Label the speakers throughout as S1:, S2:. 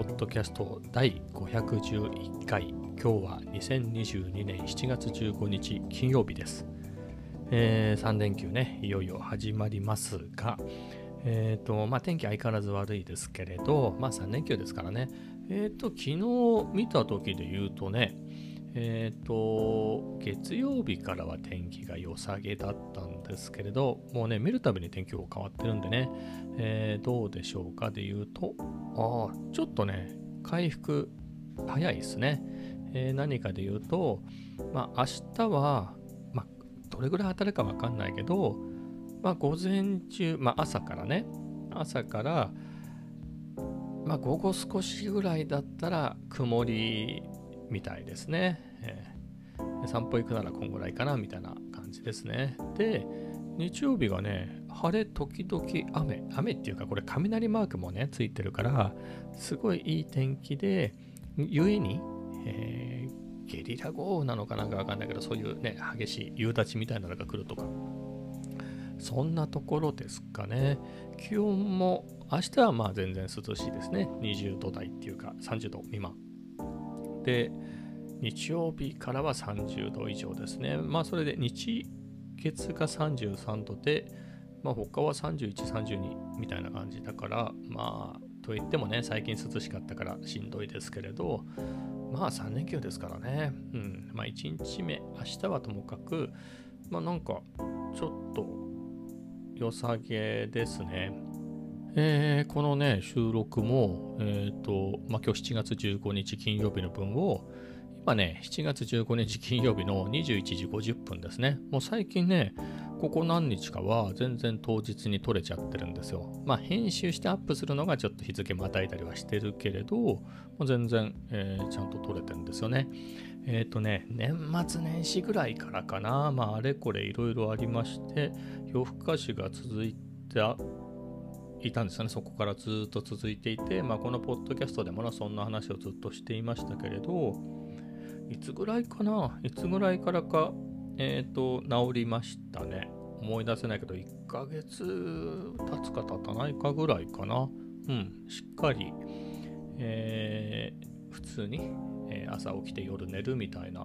S1: ポッドキャスト第511回。今日は2022年7月15日金曜日です、えー、3連休ねいよいよ始まりますが。えっ、ー、とまあ天気相変わらず悪いですけれどまあ3連休ですからね。えっ、ー、と昨日見た時で言うとねえっ、ー、と、月曜日からは天気が良さげだったんですけれど、もうね、見るたびに天気予報変わってるんでね、えー、どうでしょうかで言うと、ああ、ちょっとね、回復早いですね。えー、何かで言うと、まあ、明日は、まあ、どれぐらい当たるかわかんないけど、まあ、午前中、まあ、朝からね、朝から、まあ、午後少しぐらいだったら曇りみたいですね。えー、散歩行くならこんぐらいかなみたいな感じですね。で、日曜日がね、晴れ時々雨。雨っていうか、これ雷マークもね、ついてるから、すごいいい天気で、ゆえに、えー、ゲリラ豪雨なのかなんかわかんないけど、そういうね、激しい夕立みたいなのが来るとか、そんなところですかね。気温も、明日はまあ全然涼しいですね。20度台っていうか、30度未満。で、日曜日からは30度以上ですね。まあそれで日月が33度で、まあ他は31、32みたいな感じだから、まあといってもね、最近涼しかったからしんどいですけれど、まあ3連休ですからね。うん。まあ1日目、明日はともかく、まあなんかちょっと良さげですね。えー、このね、収録も、えっ、ー、と、まあ、今日7月15日金曜日の分を、今ね、7月15日金曜日の21時50分ですね。もう最近ね、ここ何日かは全然当日に撮れちゃってるんですよ。まあ編集してアップするのがちょっと日付またいだりはしてるけれど、もう全然、えー、ちゃんと撮れてるんですよね。えっ、ー、とね、年末年始ぐらいからかな、まああれこれいろいろありまして、夜更かしが続いていたんですよね。そこからずっと続いていて、まあ、このポッドキャストでもそんな話をずっとしていましたけれど、いつぐらいかな？いつぐらいからか、えっ、ー、と、治りましたね。思い出せないけど、1ヶ月経つか経たないかぐらいかな。うん、しっかり、えー、普通に、え、朝起きて夜寝るみたいな、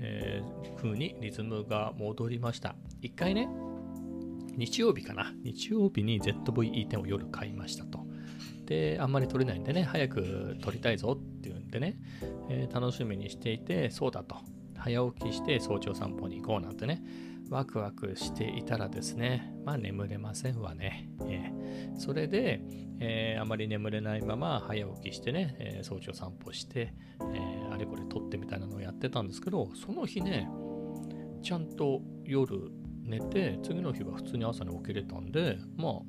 S1: えー、風にリズムが戻りました。一回ね、日曜日かな。日曜日に ZVE10 を夜買いましたと。で、あんまり撮れないんでね、早く撮りたいぞっていうんでね、えー、楽しみにしていて、そうだと。早起きして早朝散歩に行こうなんてね、ワクワクしていたらですね、まあ眠れませんわね。えー、それで、えー、あまり眠れないまま早起きしてね、えー、早朝散歩して、えあれこれ撮ってみたいなのをやってたんですけど、その日ね、ちゃんと夜寝て次の日は普通に朝に起きれたんでまあ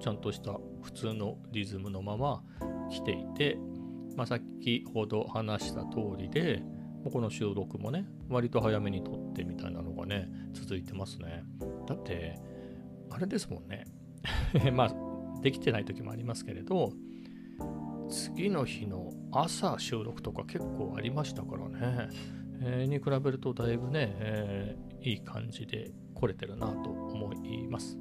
S1: ちゃんとした普通のリズムのまま来ていて、まあ、先ほど話した通りでこの収録もね割と早めに撮ってみたいなのがね続いてますね。だってあれですもんね。まあできてない時もありますけれど次の日の朝収録とか結構ありましたからね、えー、に比べるとだいぶね、えー、いい感じで来れてるなと思います。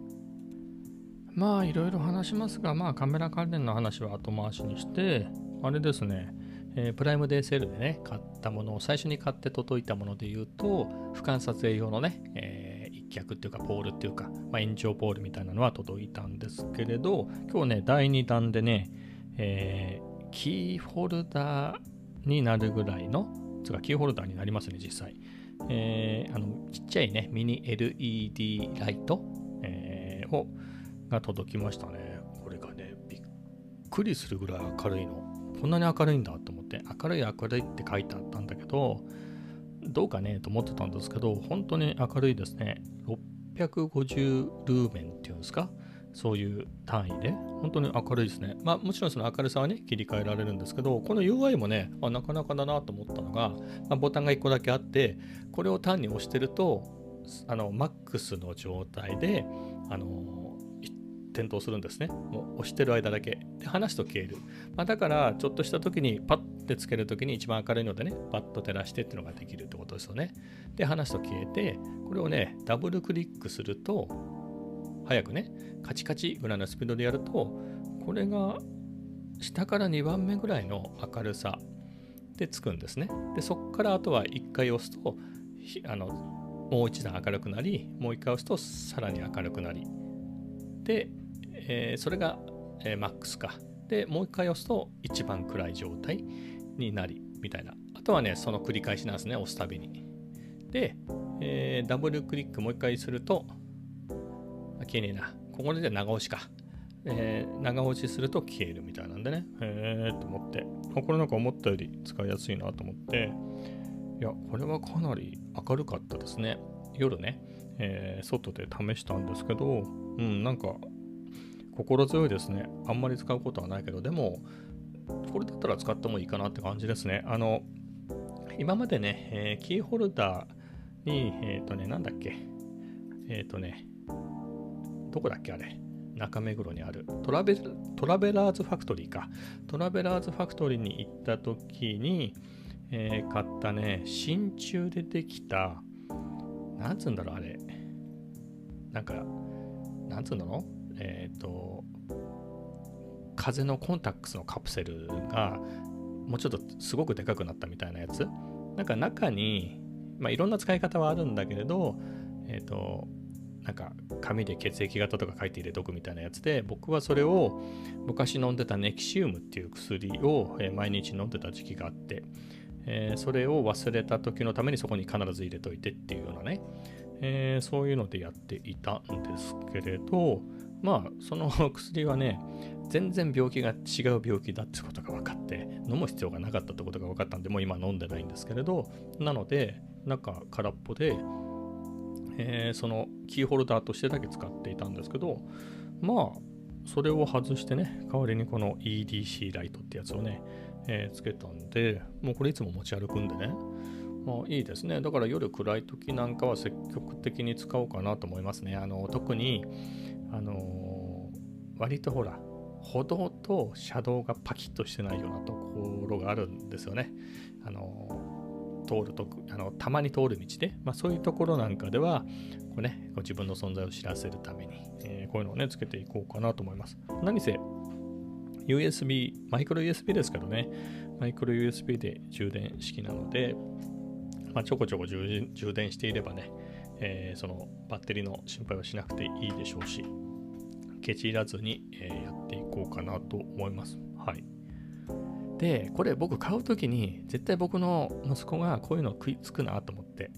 S1: まあいろいろ話しますが、まあカメラ関連の話は後回しにして、あれですね、えー、プライムデーセールでね、買ったものを最初に買って届いたもので言うと、俯瞰撮影用のね、えー、一脚っていうかポールっていうか、まあ、延長ポールみたいなのは届いたんですけれど、今日ね、第2弾でね、えー、キーホルダーになるぐらいの、つかキーホルダーになりますね、実際。えー、あのちっちゃいね、ミニ LED ライト、えー、をが届きましたね。これがね、びっくりするぐらい明るいの。こんなに明るいんだと思って、明るい明るいって書いてあったんだけど、どうかねと思ってたんですけど、本当に明るいですね。650ルーメンっていうんですか？そういう単位で、本当に明るいですね。まあもちろんその明るさはね、切り替えられるんですけど、この UI もね、あなかなかだなと思ったのが、まあ、ボタンが1個だけあって、これを単に押してると、あの、マックスの状態で、あの、点灯するんですね。もう押してる間だけ。で、離すと消える。まあ、だから、ちょっとした時にパッてつける時に一番明るいのでね、パッと照らしてっていうのができるってことですよね。で、離すと消えて、これをね、ダブルクリックすると、早くね、カチカチぐらいのスピードでやると、これが下から2番目ぐらいの明るさでつくんですね。で、そこからあとは1回押すと、あのもう一段明るくなり、もう1回押すとさらに明るくなり。で、えー、それが、えー、マックスか。で、もう1回押すと一番暗い状態になり、みたいな。あとはね、その繰り返しなんですね、押すたびに。で、えー、ダブルクリックもう1回すると、消えねえな。ここで長押しか。えー、長押しすると消えるみたいなんでね。へえと思って。これなんか思ったより使いやすいなと思って。いや、これはかなり明るかったですね。夜ね、えー、外で試したんですけど、うん、なんか心強いですね。あんまり使うことはないけど、でも、これだったら使ってもいいかなって感じですね。あの、今までね、えー、キーホルダーに、えっ、ー、とね、なんだっけ、えっ、ー、とね、どこだっけあれ？中目黒にあるトラベトラベラーズファクトリーか。トラベラーズファクトリーに行った時に、えー、買ったね、真鍮でできた、なんつうんだろう、あれ。なんか、なんつうんだろう？えっ、ー、と、風のコンタックスのカプセルが、もうちょっとすごくでかくなったみたいなやつ。なんか中に、まあ、いろんな使い方はあるんだけれど、えっ、ー、と、なんか紙で血液型とか書いて入れとくみたいなやつで僕はそれを昔飲んでたネキシウムっていう薬を、毎日飲んでた時期があって、えー、それを忘れた時のためにそこに必ず入れといてっていうようなね、えー、そういうのでやっていたんですけれどまあその薬はね全然病気が違う病気だってことが分かって飲む必要がなかったってことが分かったんでもう今飲んでないんですけれどなので中空っぽでえー、そのキーホルダーとしてだけ使っていたんですけど、まあ、それを外してね、代わりにこの EDC ライトってやつをね、えー、つけたんで、もうこれいつも持ち歩くんでね、まあいいですね。だから夜暗い時なんかは積極的に使おうかなと思いますね。あの特に、あのー、割とほら、歩道と車道がパキッとしてないようなところがあるんですよね。あの通るとあのたまに通る道で、まあ、そういうところなんかではこう、ね、自分の存在を知らせるために、えー、こういうのをねつけていこうかなと思います。何せ USB、マイクロ USB ですけどね、マイクロ USB で充電式なので、まあ、ちょこちょこ充電していればね、えー、そのバッテリーの心配はしなくていいでしょうし、ケチらずに、えー、やっていこうかなと思います。で、これ僕買う時に絶対僕の息子がこういうの食いつくなと思って、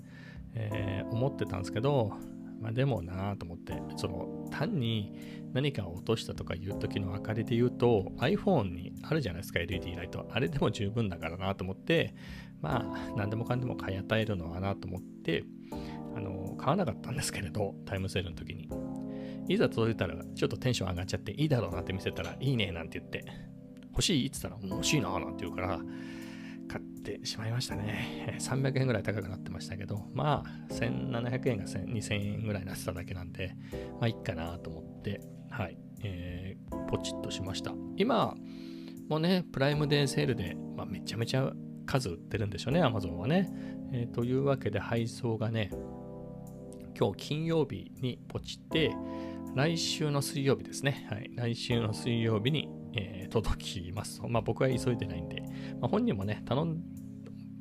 S1: えー、思ってたんですけど、まあ、でもなと思って、その単に何かを落としたとかいう時の明かりで言うと iPhone にあるじゃないですか LED ライト。あれでも十分だからなと思って、まあ何でもかんでも買い与えるのはなと思って、あの買わなかったんですけれど、タイムセールの時に。いざ届いたらちょっとテンション上がっちゃっていいだろうなって見せたらいいねなんて言って欲しい？って言ったら欲しいななんて言うから、買ってしまいましたね。300円ぐらい高くなってましたけど、まあ、1700円が2000円ぐらいなってただけなんで、まあ、いいかなと思って、はい、えー、ポチッとしました。今、もうね、プライムデーセールで、まあ、めちゃめちゃ数売ってるんでしょうね、Amazon はね。えー、というわけで配送がね、今日金曜日にポチって、来週の水曜日ですね。はい。来週の水曜日に、えー、届きます。まあ僕は急いでないんで、まあ、本人もね、頼ん、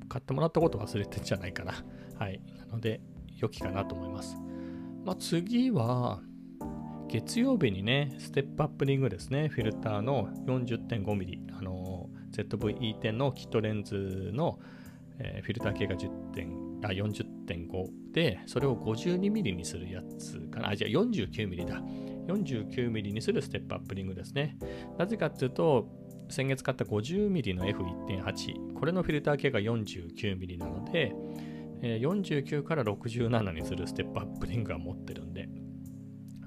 S1: 買ってもらったこと忘れてんじゃないかな。はい。なので、良きかなと思います。まあ次は、月曜日にね、ステップアップリングですね、フィルターの 40.5mm、あの ZVE10 のキットレンズの、えー、フィルター系が10点あ40.5で、それを 52mm にするやつかな。あ、じゃあ 49mm だ。49mm にするステップアップリングですね。なぜかっていうと、先月買った 50mm の F1.8、これのフィルター系が 49mm なので、49から67にするステップアップリングは持ってるんで、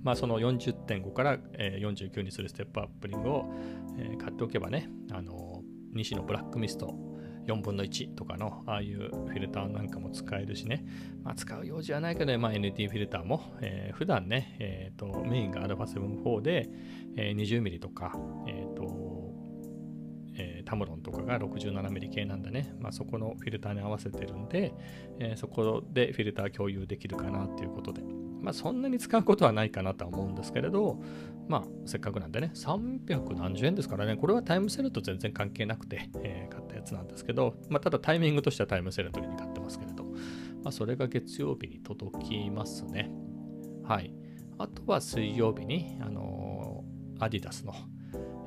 S1: まあその40.5から49にするステップアップリングを買っておけばね、あの、西のブラックミスト4分の1とかのああいうフィルターなんかも使えるしね、まあ、使う用事はないけど、まあ、NT フィルターも、えー、普段ね、えーと、メインが α7-4 で、えー、20mm とか、えーとえー、タムロンとかが 67mm 系なんでね、まあ、そこのフィルターに合わせてるんで、えー、そこでフィルター共有できるかなっていうことで、まあそんなに使うことはないかなとは思うんですけれど、まあせっかくなんでね、300円ですからね、これはタイムセルと全然関係なくて、えー、買っつなんですけど、まあただタイミングとしてはタイムセールの時に買ってますけれど、まあそれが月曜日に届きますね。はい。あとは水曜日に、あのー、アディダスの、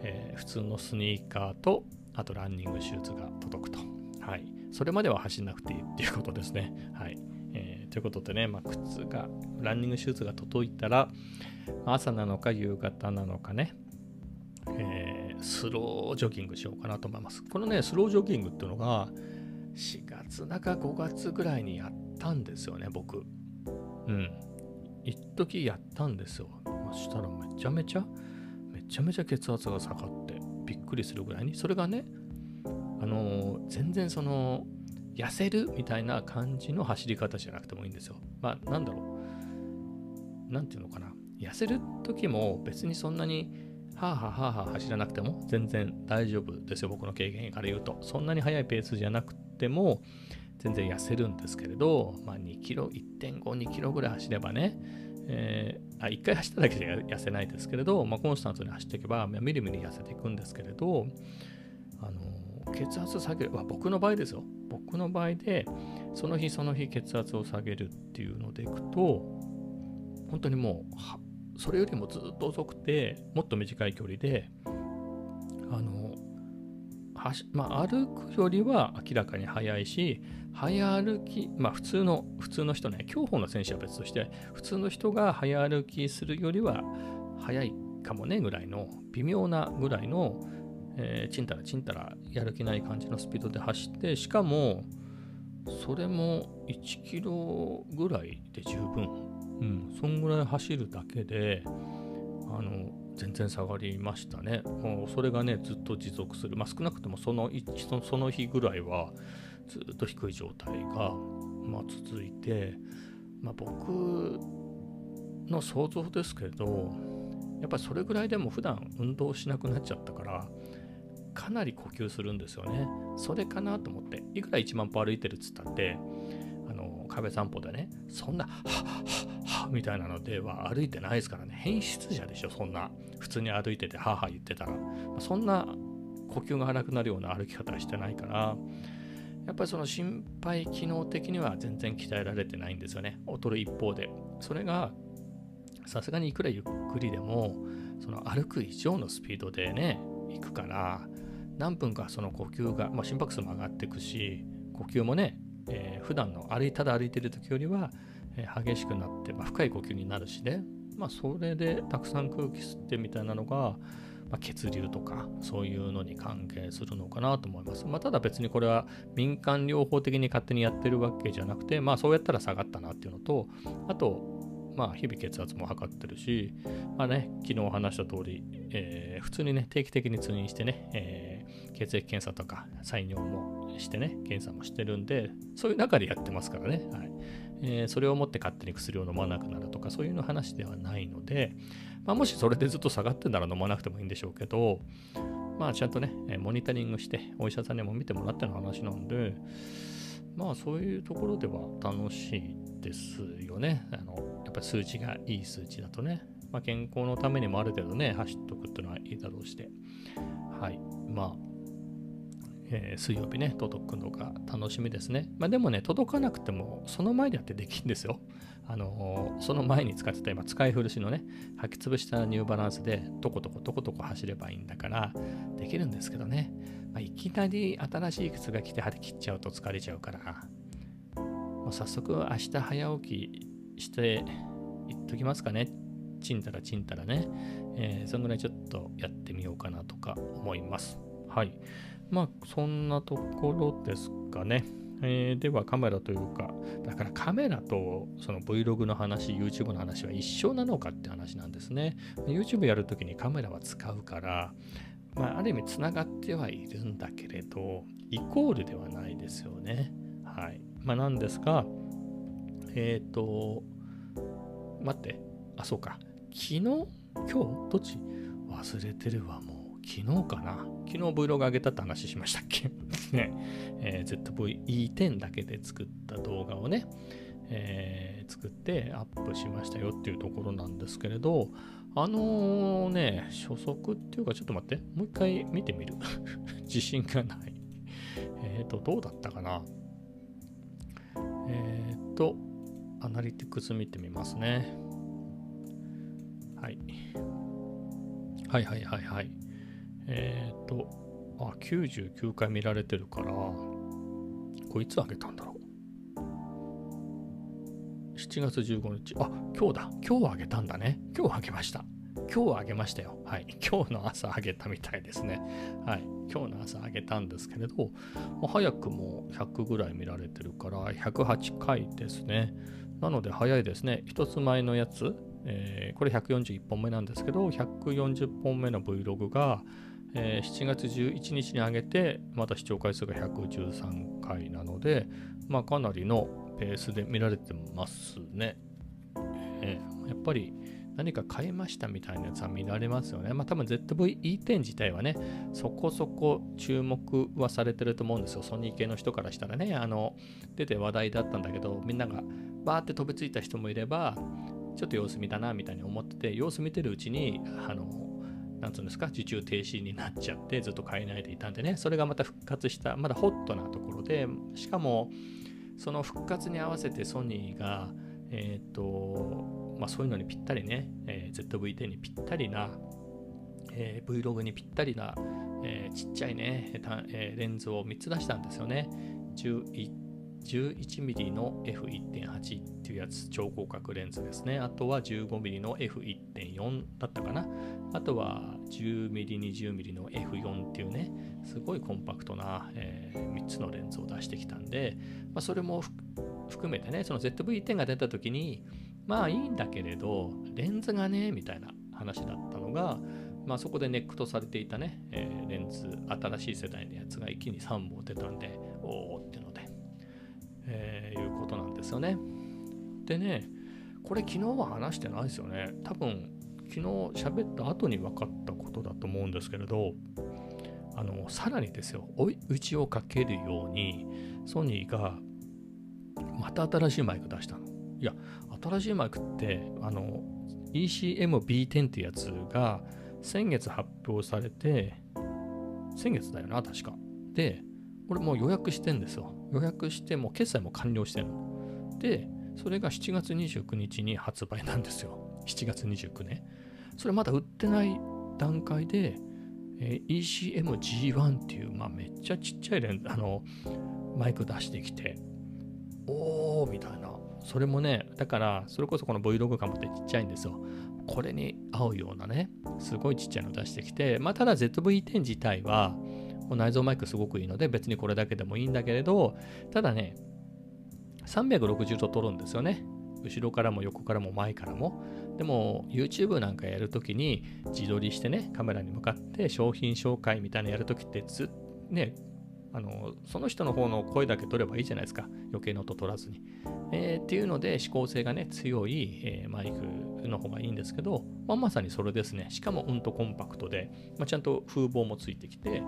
S1: えー、普通のスニーカーと、あとランニングシューズが届くと。はい。それまでは走んなくていいっていうことですね。はい。えー、ということでね、まあ、靴が、ランニングシューズが届いたら、朝なのか夕方なのかね、え、スロージョギングしようかなと思います。このね、スロージョギングっていうのが、4月中5月ぐらいにやったんですよね、僕。うん。一時やったんですよ。そしたらめちゃめちゃ、めちゃめちゃ血圧が下がって、びっくりするぐらいに、それがね、あのー、全然その、痩せるみたいな感じの走り方じゃなくてもいいんですよ。まあ、なんだろう。なんていうのかな。痩せる時も別にそんなに、はあはあはあはあ走らなくても全然大丈夫ですよ。僕の経験から言うと。そんなに速いペースじゃなくても、全然痩せるんですけれど、まあ、2キロ、1.5、2キロぐらい走ればね、えー、あ1回走っただけじゃ痩せないですけれど、まあ、コンスタントに走っていけば、みるみる痩せていくんですけれど、あの血圧下げる、まあ、僕の場合ですよ。僕の場合で、その日その日血圧を下げるっていうのでいくと、本当にもう、それよりもずっと遅くて、もっと短い距離で、あの、はしまあ、歩くよりは明らかに速いし、早歩き、まあ普通の、普通の人ね、競歩の選手は別として、普通の人が早歩きするよりは速いかもねぐらいの、微妙なぐらいの、えー、ちんたらちんたらやる気ない感じのスピードで走って、しかも、それも1キロぐらいで十分。うん、そんぐらい走るだけで、あの、全然下がりましたね。もうそれがね、ずっと持続する。まあ少なくともそのその日ぐらいは、ずっと低い状態が、まあ、続いて、まあ、僕の想像ですけど、やっぱりそれぐらいでも普段運動しなくなっちゃったから、かなり呼吸するんですよね。それかなと思って、いくら1万歩歩いてるっつったって、あの壁散歩でね、そんな、はっはっみたいなのでは歩いてないですからね、変質者でしょ、そんな。普通に歩いてて、はは言ってたら。そんな呼吸が荒くなるような歩き方はしてないから、やっぱりその心肺機能的には全然鍛えられてないんですよね。劣る一方で。それが、さすがにいくらゆっくりでも、その歩く以上のスピードでね、行くから、何分かその呼吸が、まあ、心拍数も上がっていくし、呼吸もね、えー、普段の歩いただ歩いてる時よりは、激しくなって、まあ、深い呼吸になるしね、まあ、それでたくさん空気吸ってみたいなのが、まあ、血流とかそういうのに関係するのかなと思います。まあ、ただ別にこれは民間療法的に勝手にやってるわけじゃなくて、まあそうやったら下がったなっていうのと、あと、まあ日々血圧も測ってるし、まあね、昨日話した通り、えー、普通にね、定期的に通院してね、えー、血液検査とか採尿もしてね、検査もしてるんで、そういう中でやってますからね。はいえー、それをもって勝手に薬を飲まなくなるとかそういうの話ではないので、まあ、もしそれでずっと下がってんなら飲まなくてもいいんでしょうけど、まあ、ちゃんとね、モニタリングして、お医者さんにも見てもらっての話なんで、まあ、そういうところでは楽しいですよね。あのやっぱり数値がいい数値だとね。まあ、健康のためにもある程度ね、走っとくっていうのはいいだろうして。はい。まあ、えー、水曜日ね、届くのが楽しみですね。まあでもね、届かなくても、その前でやってできるんですよ。あのー、その前に使ってた今、使い古しのね、履き潰したニューバランスで、とことことことこ走ればいいんだから、できるんですけどね。まあ、いきなり新しい靴が来て張り切っちゃうと疲れちゃうから、もう早速明日早起きしていっときますかね。ちんたらちんたらね。えー、そんぐらいちょっとやってみようかなとか思います。はい。まあ、そんなところですかね。えー、ではカメラというか、だからカメラとその Vlog の話、YouTube の話は一緒なのかって話なんですね。YouTube やるときにカメラは使うから、まあ、ある意味つながってはいるんだけれど、イコールではないですよね。はい。まあ、なんですが、えっ、ー、と、待って、あ、そうか。昨日？今日？どっち？忘れてるわ、もう。昨日かな昨日 Vlog 上げたって話しましたっけ？ね、えー、ZV-E10 だけで作った動画をね、えー、作ってアップしましたよっていうところなんですけれど、あのー、ね、初速っていうか、ちょっと待って、もう一回見てみる？自信がない。えっ、ー、と、どうだったかな？えっ、ー、と、アナリティクス見てみますね。はい。はいはいはいはい。えっ、と、あ、99回見られてるから、こいつあげたんだろう。7月15日。あ、今日だ。今日あげたんだね。今日あげました。今日あげましたよ。はい。今日の朝あげたみたいですね。はい。今日の朝あげたんですけれど、も早くも100ぐらい見られてるから、108回ですね。なので早いですね。一つ前のやつ、えー、これ141本目なんですけど、140本目の Vlog が、えー、7月11日に上げて、また視聴回数が113回なので、まあ、かなりのペースで見られてますね。えー、やっぱり何か変えましたみたいなやつは見られますよね。まあ多分 ZV-E10 自体はね、そこそこ注目はされてると思うんですよ。ソニー系の人からしたらね、あの、出て話題だったんだけど、みんながバーって飛びついた人もいれば、ちょっと様子見だなみたいに思ってて、様子見てるうちに、あの、なんつうんですか、受注停止になっちゃってずっと買えないでいたんでね、それがまた復活した、まだホットなところで、しかも、その復活に合わせてソニーが、えっ、ー、と、まあ、そういうのにぴったりね、えー、ZV-10 にぴったりな、えー、Vlog にぴったりな、えー、ちっちゃいね、えー、レンズを3つ出したんですよね。11mm の F1.8 っていうやつ、超広角レンズですね。あとは 15mm の F1.4 だったかな。あとは 10mm、20mm の F4 っていうね、すごいコンパクトな、えー、3つのレンズを出してきたんで、まあ、それも含めてね、その ZV-10 が出た時に、まあいいんだけれど、レンズがね、みたいな話だったのが、まあそこでネックとされていたね、えー、レンズ、新しい世代のやつが一気に3本出たんで、おおっていうので、えー、いうことなんですよね。でね、これ昨日は話してないですよね。多分、昨日喋った後に分かったことだと思うんですけれど、あの、さらにですよ、追い打ちをかけるように、ソニーがまた新しいマイク出したの。いや、新しいマイクって、あの、ECM-B10 ってやつが先月発表されて、先月だよな、確か。で、俺もう予約してんですよ。予約して、も決済も完了してんの。で、それが7月29日に発売なんですよ。7月29ね。それまだ売ってない段階で、えー、ECM-G1 っていう、まあ、めっちゃちっちゃいレンあのマイク出してきて、おーみたいな。それもね、だから、それこそこの Vlog カムってちっちゃいんですよ。これに合うようなね、すごいちっちゃいの出してきて、まあ、ただ ZV-10 自体は、内蔵マイクすごくいいので、別にこれだけでもいいんだけれど、ただね、360度撮るんですよね。後ろからも横からも前からも。でも YouTube なんかやるときに自撮りしてね、カメラに向かって商品紹介みたいなやるときってずね、あのその人の方の声だけ取ればいいじゃないですか。余計な音取らずに。えー、っていうので、指向性がね、強い、えー、マイクの方がいいんですけど、まあ、まさにそれですね。しかもうんとコンパクトで、まあ、ちゃんと風防もついてきて、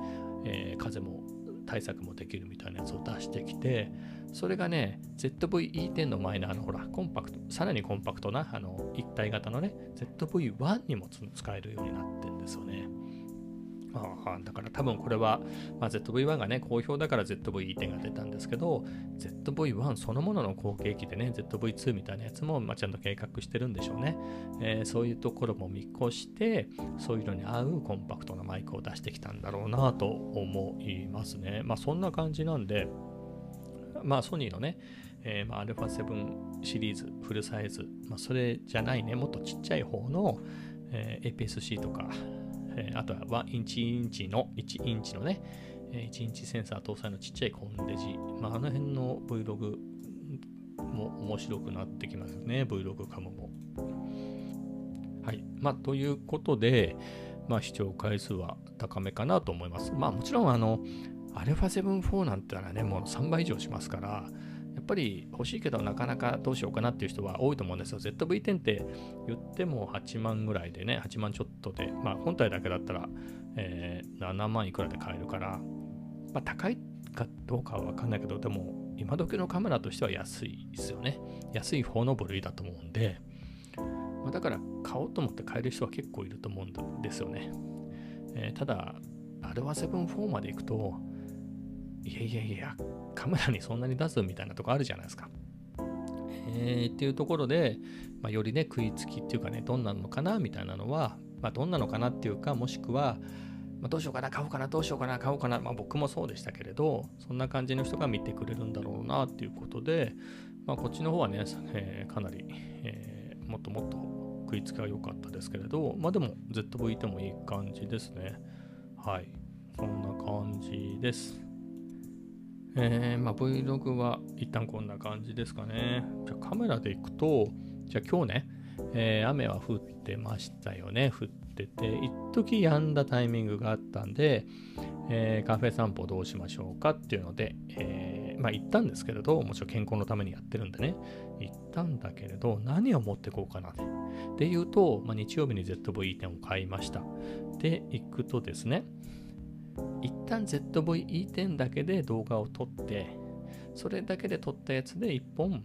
S1: えー、風も対策もできるみたいなやつを出してきて、それがね、ZV-E10 の前のあのほら、コンパクト、さらにコンパクトなあの一体型のね、ZV-1 にも使えるようになってるんですよね。あだから多分これは、まあ、ZV-1 がね、好評だから ZV-E10 が出たんですけど、ZV-1 そのものの後継機でね、ZV-2 みたいなやつも、まあ、ちゃんと計画してるんでしょうね、えー、そういうところも見越して、そういうのに合うコンパクトなマイクを出してきたんだろうなと思いますね。まあそんな感じなんで、まあソニーのね、えー、まあ α7 シリーズフルサイズ、まあ、それじゃないね、もっとちっちゃい方の、えー、APS-C とか、え、あとは1インチの、1インチのね、1インチセンサー搭載のちっちゃいコンデジ、まあ、あの辺の Vlog も面白くなってきますね、Vlog カムも。はい。まあ、ということで、まあ、視聴回数は高めかなと思います。まあ、もちろん、あの、α7-4 なんてのはね、もう3倍以上しますから、やっぱり欲しいけどなかなかどうしようかなっていう人は多いと思うんですよ。ZV-10 って言っても8万ぐらいでね、8万ちょっとで、まあ本体だけだったら、えー、7万いくらで買えるから、まあ高いかどうかはわかんないけど、でも今時のカメラとしては安いですよね。安い方の部類だと思うんで、まあ、だから買おうと思って買える人は結構いると思うんですよね。えー、ただ、アルファ7 4まで行くと、いやいやいや、カメラにそんなに出すみたいなとこあるじゃないですか。えー、っていうところで、まあ、よりね、食いつきっていうかね、どんなのかなみたいなのは、まあ、どんなのかなっていうか、もしくは、まあ、どうしようかな、買おうかな、どうしようかな、買おうかな、まあ、僕もそうでしたけれど、そんな感じの人が見てくれるんだろうなっていうことで、まあ、こっちの方はね、えー、かなり、えー、もっともっと食いつきが良かったですけれど、まあでも ZV てもいい感じですね。はい。そんな感じです。えー、まあ、Vlog は一旦こんな感じですかね。じゃカメラでいくと、じゃあ今日ね、えー、雨は降ってましたよね。降ってて、一時止んだタイミングがあったんで、えー、カフェ散歩どうしましょうかっていうので、えー、まあ行ったんですけれど、もちろん健康のためにやってるんでね、行ったんだけれど、何を持ってこうかなって。で言うと、まあ、日曜日に ZV-E10 を買いました。で、行くとですね、一旦 ZV-E10 だけで動画を撮って、それだけで撮ったやつで1本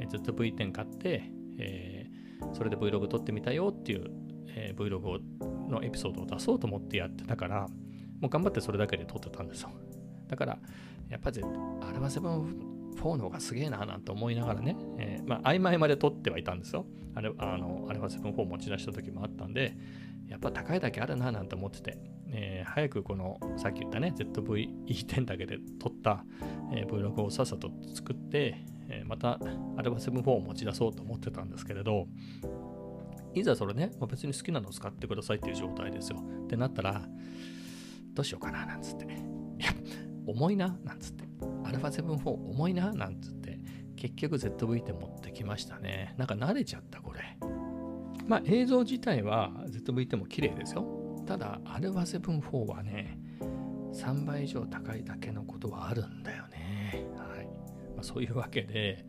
S1: ZV-10 買って、えー、それで Vlog 撮ってみたよっていう、えー、Vlog のエピソードを出そうと思ってやってたから、もう頑張ってそれだけで撮ってたんですよ。だから、やっぱりアルファ7 4の方がすげえななんて思いながらね、えー、まあ、曖昧まで撮ってはいたんですよ。あれあのアルファ7 4持ち出した時もあったんで、やっぱ高いだけあるななんて思ってて、えー、早くこのさっき言ったね ZV-E10 だけで撮った、えー、Vlog をさっさと作って、えー、また α7-4 を持ち出そうと思ってたんですけれどいざそれね、まあ、別に好きなのを使ってくださいっていう状態ですよ。ってなったらどうしようかななんつって。いや重いななんつって。α7-4 重いななんつって。結局 ZV-10 持ってきましたね。なんか慣れちゃったこれ。まあ映像自体は ZV-10 も綺麗ですよただ、アルファ7 4はね、3倍以上高いだけのことはあるんだよね。はい。まあ、そういうわけで、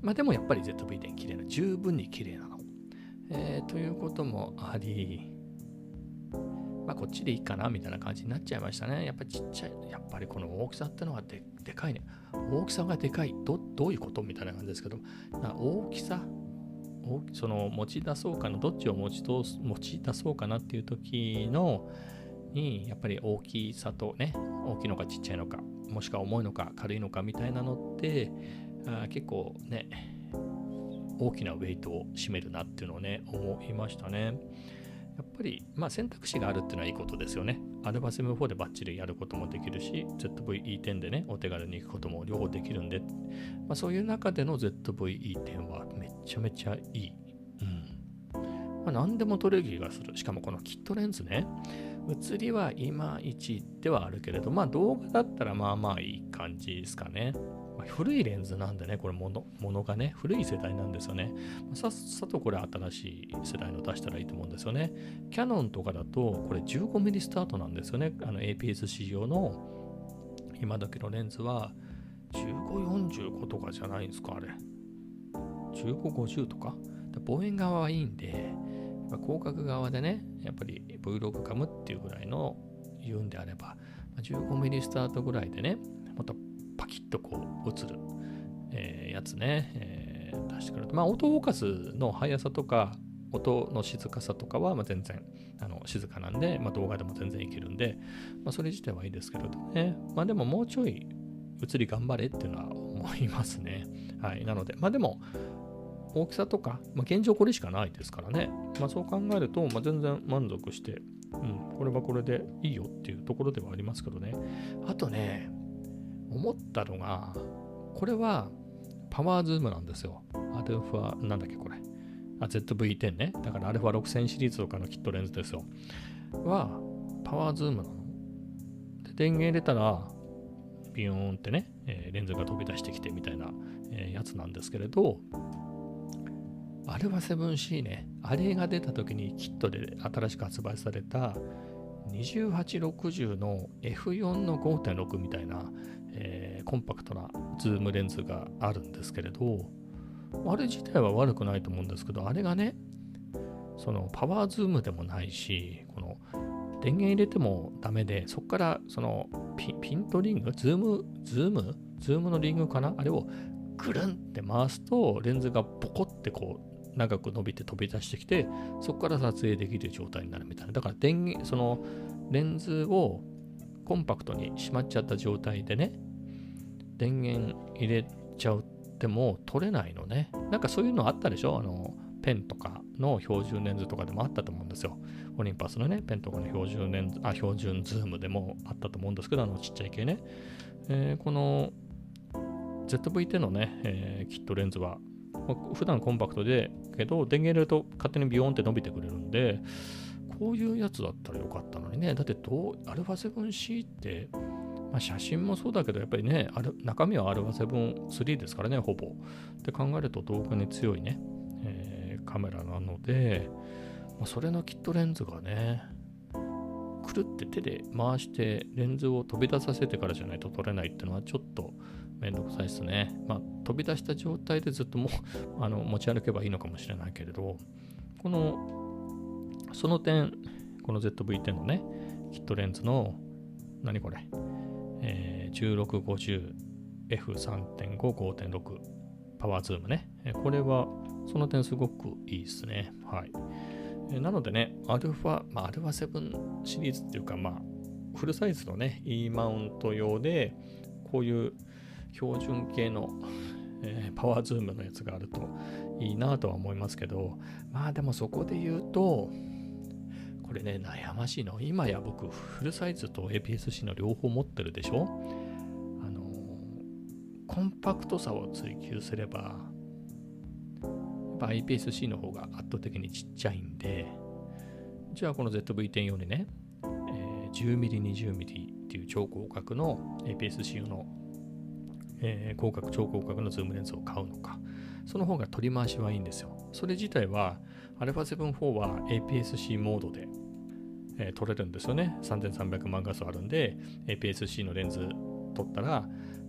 S1: まあでもやっぱり ZV-10 綺麗な、十分に綺麗なの。えー、ということもあり、まあこっちでいいかなみたいな感じになっちゃいましたね。やっぱりちっちゃい、やっぱりこの大きさってのはででかいね。大きさがでかい。どどういうことみたいな感じですけど、大きさ、その持ち出そうかな、どっちを持ち通す持ち出そうかなっていう時の、に、やっぱり大きさとね、大きいのかちっちゃいのか、もしくは重いのか軽いのかみたいなのって、あ結構ね、大きなウェイトを占めるなっていうのをね、思いましたね。やっぱり、まあ、選択肢があるっていうのはいいことですよね。アルバセム4でバッチリやることもできるし、ZV-E10 でね、お手軽に行くことも両方できるんで、まあ、そういう中での ZV-E10 はめっちゃめちゃいい。うん。まあ、何でも撮れる気がする。しかもこのキットレンズね、写りはいまいちではあるけれど、まあ動画だったらまあまあいい感じですかね。まあ、古いレンズなんでね、これもの、ものがね、古い世代なんですよね。さっさとこれ新しい世代の出したらいいと思うんですよね。キャノンとかだと、これ 15mm スタートなんですよね。あの APS-C 用の今時のレンズは1545とかじゃないんですか、あれ。1550とか？望遠側はいいんで、広角側でね、やっぱり Vlog カムっていうぐらいの言うんであれば、15mm スタートぐらいでね、もっとパキッとこう映る、えー、やつね、えー、出してくると。まあ、音フォーカスの速さとか、音の静かさとかはま全然あの静かなんで、まあ、動画でも全然いけるんで、まあ、それ自体はいいですけれどね。まあでももうちょい映り頑張れっていうのは思いますね。はい。なので、まあでも、大きさとか、まあ、現状これしかないですからね。まあそう考えると、まあ、全然満足して、うん、これはこれでいいよっていうところではありますけどね。あとね、思ったのが、これはパワーズームなんですよ。アルファ、なんだっけこれ。あ、ZV-10 ね。だからアルファ6000シリーズとかのキットレンズですよ。は、パワーズームなの。で、電源入れたら、ビヨーンってね、え、レンズが飛び出してきてみたいな、え、やつなんですけれど、アルファ 7C ね、あれが出た時にキットで新しく発売された2860の F4 の5.6みたいな、えー、コンパクトなズームレンズがあるんですけれど、あれ自体は悪くないと思うんですけど、あれがね、そのパワーズームでもないし、この電源入れてもダメで、そこからそのピントリング、ズーム、ズーム？ズームのリングかな？あれをぐるんって回すと、レンズがポコってこう、長く伸びて飛び出してきて、そこから撮影できる状態になるみたいな。だから電源、そのレンズをコンパクトにしまっちゃった状態でね、電源入れちゃっても撮れないのね。なんかそういうのあったでしょ？あの、ペンとかの標準レンズとかでもあったと思うんですよ。オリンパスのね、ペンとかの標準レンズ、あ、標準ズームでもあったと思うんですけど、あのちっちゃい系ね。えー、この ZV-10 のね、えー、キットレンズは、普段コンパクトで、けど電源入れると勝手にビヨーンって伸びてくれるんで、こういうやつだったらよかったのにね。だってどう、α7C って、まあ、写真もそうだけど、やっぱりね、中身は α7-3 ですからね、ほぼ。って考えると動画に強いね、えー、カメラなので、まあ、それのキットレンズがね、くるって手で回してレンズを飛び出させてからじゃないと撮れないっていうのはちょっとめんどくさいですね。まあ、飛び出した状態でずっとも あの持ち歩けばいいのかもしれないけれど、この、その点、この ZV-10 のね、キットレンズの、何これ、えー、1650F3.5、5.6パワーズームね。これは、その点すごくいいですね。はい。なのでね、アルファ、まあ、アルファ7シリーズっていうか、まあ、フルサイズのね、E マウント用で、こういう標準系の、えー、パワーズームのやつがあるといいなとは思いますけど、まあでもそこで言うと、これね、悩ましいの。今や僕、フルサイズと APS-C の両方持ってるでしょ？あの、コンパクトさを追求すればやっ、ぱ IPS-C の方が圧倒的にちっちゃいんで、じゃあこの ZV-10 用にね、え、10mm、20mm っていう超広角の APS-C 用の、えー、広角、超広角のズームレンズを買うのか、その方が取り回しはいいんですよ。それ自体は α7-4 は APS-C モードで、えー、撮れるんですよね。3300万画素あるんで、APS-C のレンズ撮ったら、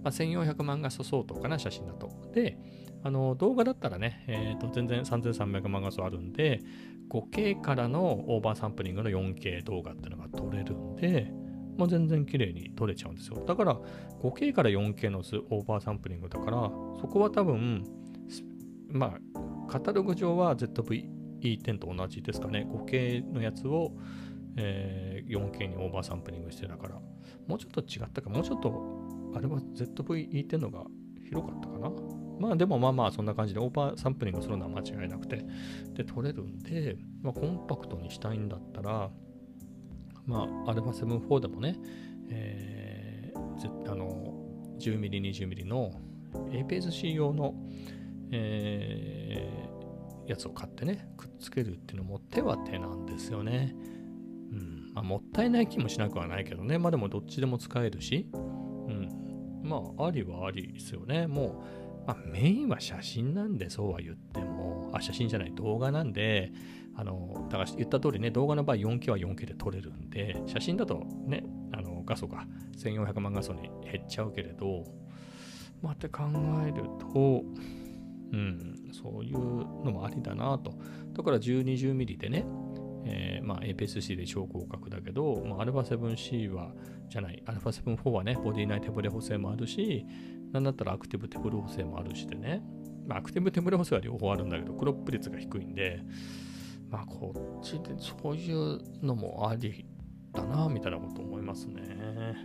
S1: まあ、1400万画素相当かな、写真だと。で、あの動画だったらね、えー、と全然3300万画素あるんで、5K からのオーバーサンプリングの 4K 動画っていうのが撮れるんで、まあ、全然綺麗に撮れちゃうんですよ。だから 5K から 4K のオーバーサンプリングだから、そこは多分、まあ、カタログ上は ZV-E10 と同じですかね。5K のやつを、えー、4K にオーバーサンプリングしてたから、もうちょっと違ったか、もうちょっと、あれは ZV-E10 のが広かったかな。まあでもまあまあそんな感じでオーバーサンプリングするのは間違いなくて、で、取れるんで、まあ、コンパクトにしたいんだったら、まあ、α7-4 でもね、えー、あの、10mm、20mm の APS-C 用の、えー、やつを買ってね、くっつけるっていうのも手は手なんですよね。うん。まあ、もったいない気もしなくはないけどね。まあでもどっちでも使えるし、うん。まあ、ありはありですよね。もう、まあ、メインは写真なんで、そうは言っても、あ、写真じゃない、動画なんで、あの、だから言った通りね、動画の場合 4K は 4K で撮れるんで、写真だとね、あの画素が1400万画素に減っちゃうけれど、まあ、って考えると、うん、そういうのもありだなと。だから 1020mm でね、えー、まあ APS-C で超広角だけど、まあ、α7C は、じゃない、α7-4 はね、ボディ内手ブレ補正もあるし、なんだったらアクティブ手ブレ補正もあるしでね、まあ、アクティブ手ブレ補正は両方あるんだけど、クロップ率が低いんで、まあ、こっちでそういうのもありだな、みたいなこと思いますね。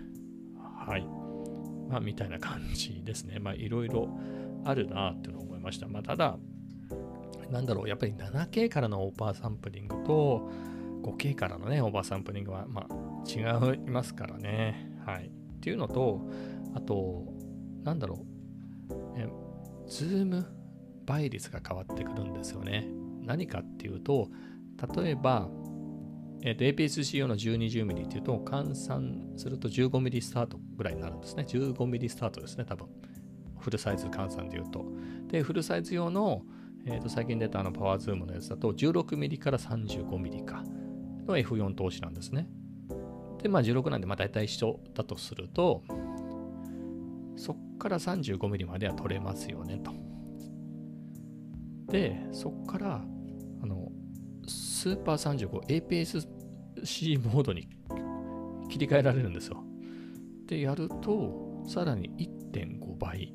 S1: はい。まあ、みたいな感じですね。まあ、いろいろあるな、っていうのを思いました。まあ、ただ、なんだろう、やっぱり 7K からのオーバーサンプリングと 5K からのね、オーバーサンプリングは、まあ、違いますからね。はい。っていうのと、あと、なんだろう、えズーム倍率が変わってくるんですよね。何かっていうと、例えば、えー、と APS-C 用の 1210mm っていうと、換算すると 15mm スタートぐらいになるんですね。15mm スタートですね、多分。フルサイズ換算で言うと。で、フルサイズ用の、えー、と最近出たあのパワーズームのやつだと 16mm から 35mm かの F4 通しなんですね。で、まあ16なんでまあ大体一緒だとすると、そっから 35mm までは取れますよねと。で、そっから、あの、スーパー 35APS-C モードに切り替えられるんですよ。で、やると、さらに1.5倍、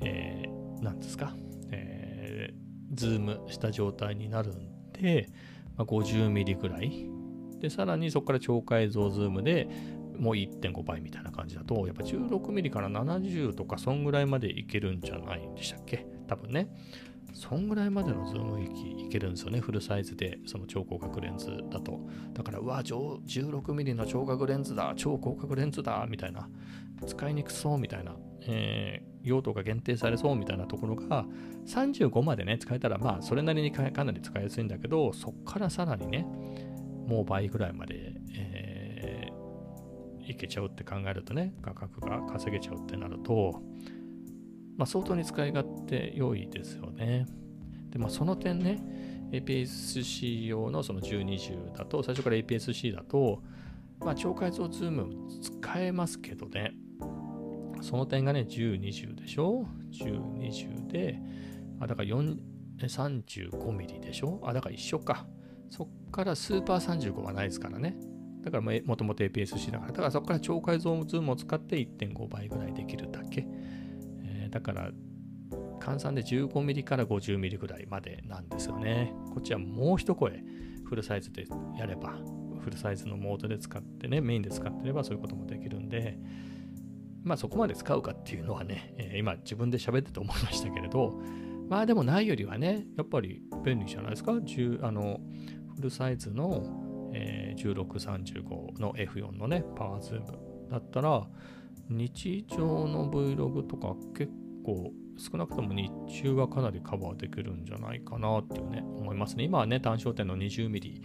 S1: えー、なんですか、えー、ズームした状態になるんで、まあ、50ミリぐらい。で、さらにそこから超解像ズームでもう1.5倍みたいな感じだと、やっぱ16ミリから70とか、そんぐらいまでいけるんじゃないんでしたっけ？多分ね。そんぐらいまでのズーム域いけるんですよね。フルサイズで、その超広角レンズだと。だから、うわ、16ミリの超角レンズだ、超広角レンズだ、みたいな。使いにくそうみたいな、えー、用途が限定されそうみたいなところが35までね使えたらまあそれなりにかなり使いやすいんだけどそっからさらにねもう倍ぐらいまで、いけちゃうって考えるとね価格が稼げちゃうってなるとまあ相当に使い勝手良いですよねでまあその点ね APS-C 用のその1020だと最初から APS-C だとまあ超解像ズーム使えますけどねその点がね、10、20でしょ ?10、20で、あ、だから35ミリでしょ？あ、だから一緒か。そっからスーパー35はないですからね。だからもともと APS-C だから。だからそこから超解像ズームを使って1.5倍ぐらいできるだけ。えー、だから、換算で15ミリから50ミリぐらいまでなんですよね。こっちはもう一声フルサイズでやれば、フルサイズのモードで使ってね、メインで使ってればそういうこともできるんで、まあそこまで使うかっていうのはね、えー、今自分で喋ってて思いましたけれど、まあでもないよりはね、やっぱり便利じゃないですか？あのフルサイズの、えー、1635の F4 のね、パワーズームだったら、日常の Vlog とか結構少なくとも日中はかなりカバーできるんじゃないかなっていうね、思いますね。今はね、単焦点の 20mm、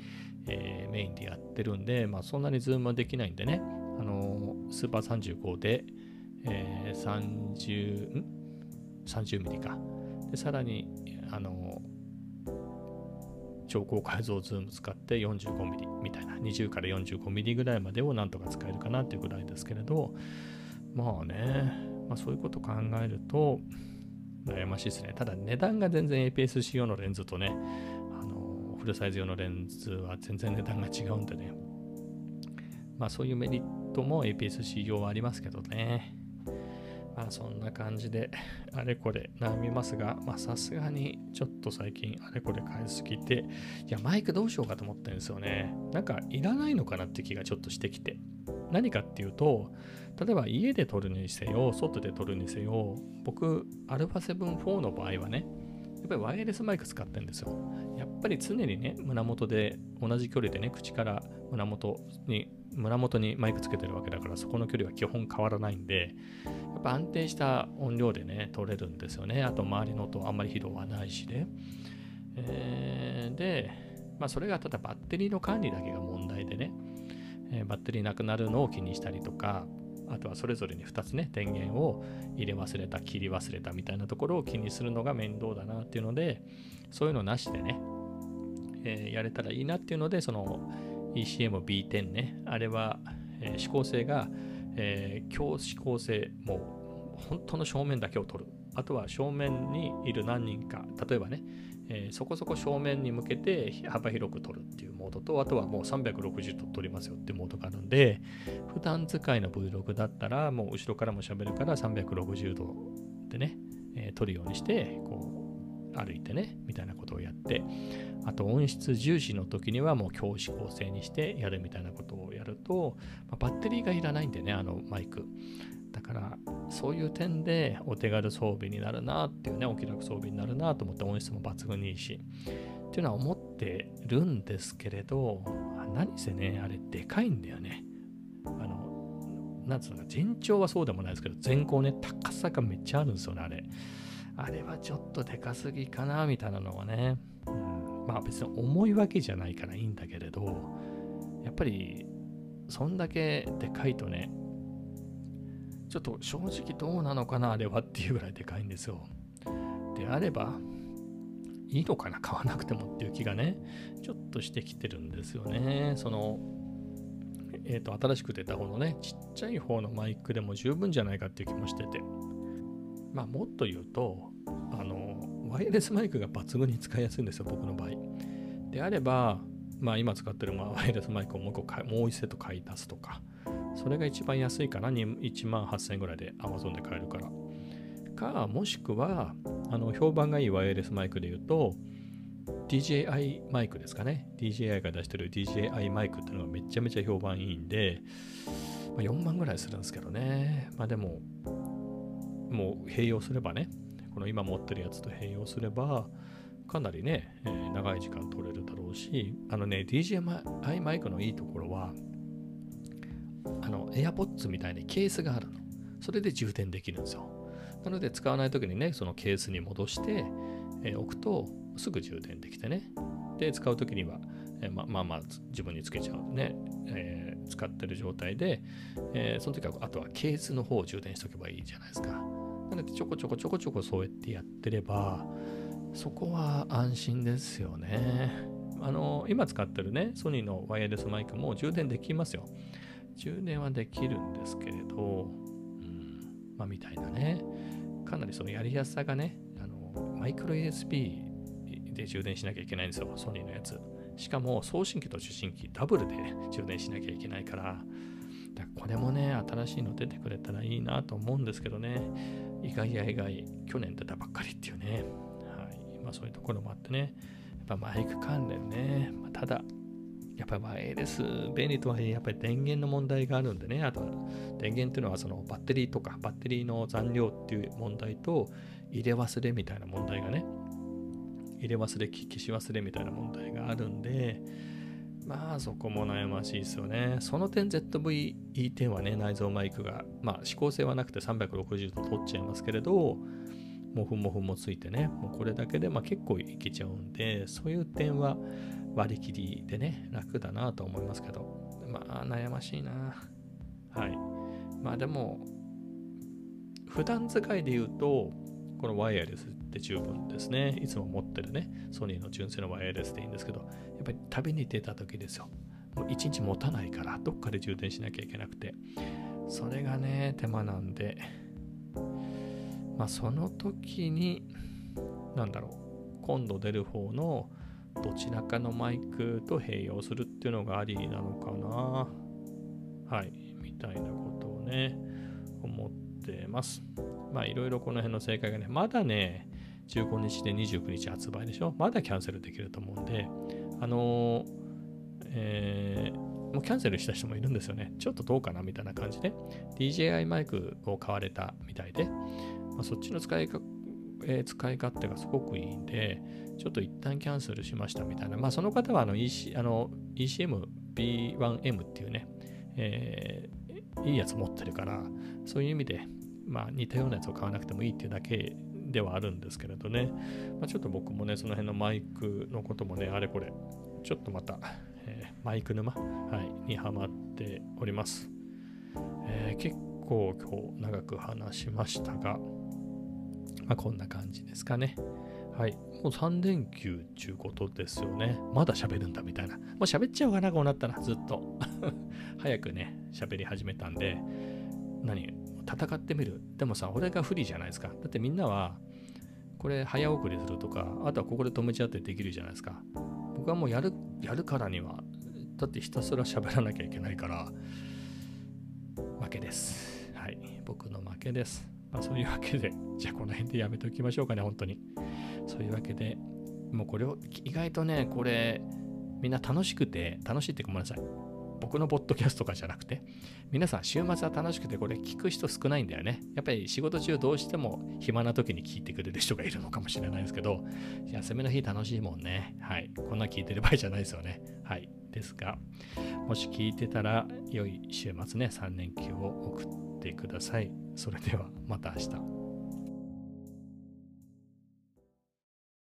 S1: えー、メインでやってるんで、まあそんなにズームはできないんでね、あのー、スーパー35で、えー、30、ん ?30 ミリか。で、さらに、あの、超解像ズーム使って45ミリみたいな、20から45ミリぐらいまでをなんとか使えるかなっていうぐらいですけれど、まあね、まあそういうこと考えると、悩ましいですね。ただ値段が全然 APS-C 用のレンズとね、あのフルサイズ用のレンズは全然値段が違うんでね、まあそういうメリットも APS-C 用はありますけどね。まあそんな感じであれこれ悩みますが、まあさすがにちょっと最近あれこれ買いすぎて、いやマイクどうしようかと思ってるんですよね。なんかいらないのかなって気がちょっとしてきて。何かっていうと、例えば家で撮るにせよ、外で撮るにせよ、僕、α7-4 の場合はね、やっぱりワイヤレスマイク使ってるんですよ。やっぱり常にね、胸元で同じ距離でね、口から胸元に胸元にマイクつけてるわけだからそこの距離は基本変わらないんでやっぱ安定した音量でね取れるんですよね。あと周りの音あんまり拾わないしで、えー、で、まあ、それがただバッテリーの管理だけが問題でね、えー、バッテリーなくなるのを気にしたりとかあとはそれぞれに2つね電源を入れ忘れた切り忘れたみたいなところを気にするのが面倒だなっていうのでそういうのなしでね、えー、やれたらいいなっていうのでその ECM-B10 ね、あれは、えー、指向性が、えー、強指向性、もう本当の正面だけを取る。あとは正面にいる何人か、例えばね、えー、そこそこ正面に向けて幅広く撮るっていうモードと、あとはもう360度撮りますよっていうモードがあるんで、普段使いの Vlog だったら、もう後ろからも喋るから360度でね、えー、撮るようにして、こう、歩いてね、みたいなことをやって、あと音質重視の時にはもう強指向性にしてやるみたいなことをやると、まあ、バッテリーがいらないんでね、あのマイク。だからそういう点でお手軽装備になるなっていうね、お気楽装備になるなと思って音質も抜群にいいし。っていうのは思ってるんですけれど、何せね、あれでかいんだよね。あの、なんつうのか、全長はそうでもないですけど、全高ね、高さがめっちゃあるんですよね、あれ。あれはちょっとでかすぎかな、みたいなのはね。うんまあ別に重いわけじゃないからいいんだけれど、やっぱりそんだけでかいとね、ちょっと正直どうなのかな、あれはっていうぐらいでかいんですよ。であれば、いいのかな、買わなくてもっていう気がね、ちょっとしてきてるんですよね。その、えっ、ー、と、新しく出た方のね、ちっちゃい方のマイクでも十分じゃないかっていう気もしてて。まあ、もっと言うと、ワイヤレスマイクが抜群に使いやすいんですよ、僕の場合。であれば、まあ今使ってるワイヤレスマイクをもう一個もう1セット買い足すとか、それが一番安いかな、1万8000円ぐらいで Amazon で買えるから。か、もしくは、あの評判がいいワイヤレスマイクで言うと、DJI マイクですかね。DJI が出してる DJI マイクっていうのがめちゃめちゃ評判いいんで、まあ、4万ぐらいするんですけどね。まあでも、もう併用すればね、この今持ってるやつと併用すれば、かなりね、えー、長い時間取れるだろうし、あのね、DJI マイクのいいところは、あの、AirPods みたいにケースがあるの。それで充電できるんですよ。なので、使わないときにね、そのケースに戻して、えー、置くと、すぐ充電できてね。で、使うときには、えー、ままあまあ、自分につけちゃうね、えー、使ってる状態で、えー、その時は、あとはケースの方を充電しとけばいいじゃないですか。なので、ちょこちょこちょこちょこそうやってやってれば、そこは安心ですよね。あの、今使ってるね、ソニーのワイヤレスマイクも充電できますよ。充電はできるんですけれど、うん、まあ、みたいなね。かなりそのやりやすさがね、あの、マイクロ USB で充電しなきゃいけないんですよ、ソニーのやつ。しかも送信機と受信機ダブルで充電しなきゃいけないから、だからこれもね、新しいの出てくれたらいいなと思うんですけどね、意外や意外、去年出たばっかりっていうね、はい。まあそういうところもあってね、やっぱマイク関連ね、まあ、ただ、やっぱりワイレス便利とはいえ、やっぱり電源の問題があるんでね、あと電源っていうのはそのバッテリーとか、バッテリーの残量っていう問題と、入れ忘れみたいな問題がね、入れ忘れ、消し忘れみたいな問題があるんで、まあそこも悩ましいですよね。その点 ZV-E10 はね、内蔵マイクが、まあ指向性はなくて360度取っちゃいますけれど、モフモフもついてね、もうこれだけでまあ結構いけちゃうんで、そういう点は割り切りでね、楽だなと思いますけど、まあ悩ましいな。はい。まあでも、普段使いで言うと、このワイヤレスって十分ですね。いつも持ってるね、ソニーの純正のワイヤレスでいいんですけど、やっぱり旅に出た時ですよ。もう一日持たないから、どっかで充電しなきゃいけなくて、それがね、手間なんで、まあ、その時に、なんだろう、今度出る方のどちらかのマイクと併用するっていうのがありなのかな。はい、みたいなことをね、思ってます。まあ、いろいろこの辺の正解がね、まだね、15日で29日発売でしょ？まだキャンセルできると思うんで、あのー、えー、もうキャンセルした人もいるんですよね。ちょっとどうかなみたいな感じで。DJI マイクを買われたみたいで、まあ、そっちの使いか、えー、使い勝手がすごくいいんで、ちょっと一旦キャンセルしましたみたいな。まあ、その方はあの、EC、あの ECM-B1M っていうね、えー、いいやつ持ってるから、そういう意味で、まあ、似たようなやつを買わなくてもいいっていうだけではあるんですけれどね、まあ、ちょっと僕もね、その辺のマイクのこともね、あれこれ、ちょっとまた、えー、マイク沼、はい、にハマっております。えー、結構今日長く話しましたが、まあ、こんな感じですかね。はい。もう3連休っていうことですよね。まだ喋るんだみたいな。もう喋っちゃおうかな、こうなったら、ずっと。早くね、喋り始めたんで、何戦ってみる。でもさ、俺が不利じゃないですか。だってみんなは、これ早送りするとか、あとはここで止めちゃってできるじゃないですか。僕はもうやる、やるからには、だってひたすら喋らなきゃいけないから、負けです。はい。僕の負けです。まあ、そういうわけで、じゃあこの辺でやめておきましょうかね、本当に。そういうわけで、もうこれを、意外とね、これ、みんな楽しくて、楽しいってごめんなさい。僕のポッドキャストとかじゃなくて、皆さん週末は楽しくてこれ聞く人少ないんだよね。やっぱり仕事中どうしても暇な時に聞いてくれる人がいるのかもしれないですけど、休みの日楽しいもんね。はい。こんな聞いてる場合じゃないですよね。はい。ですが、もし聞いてたら良い週末ね、3連休を送ってください。それではまた明日。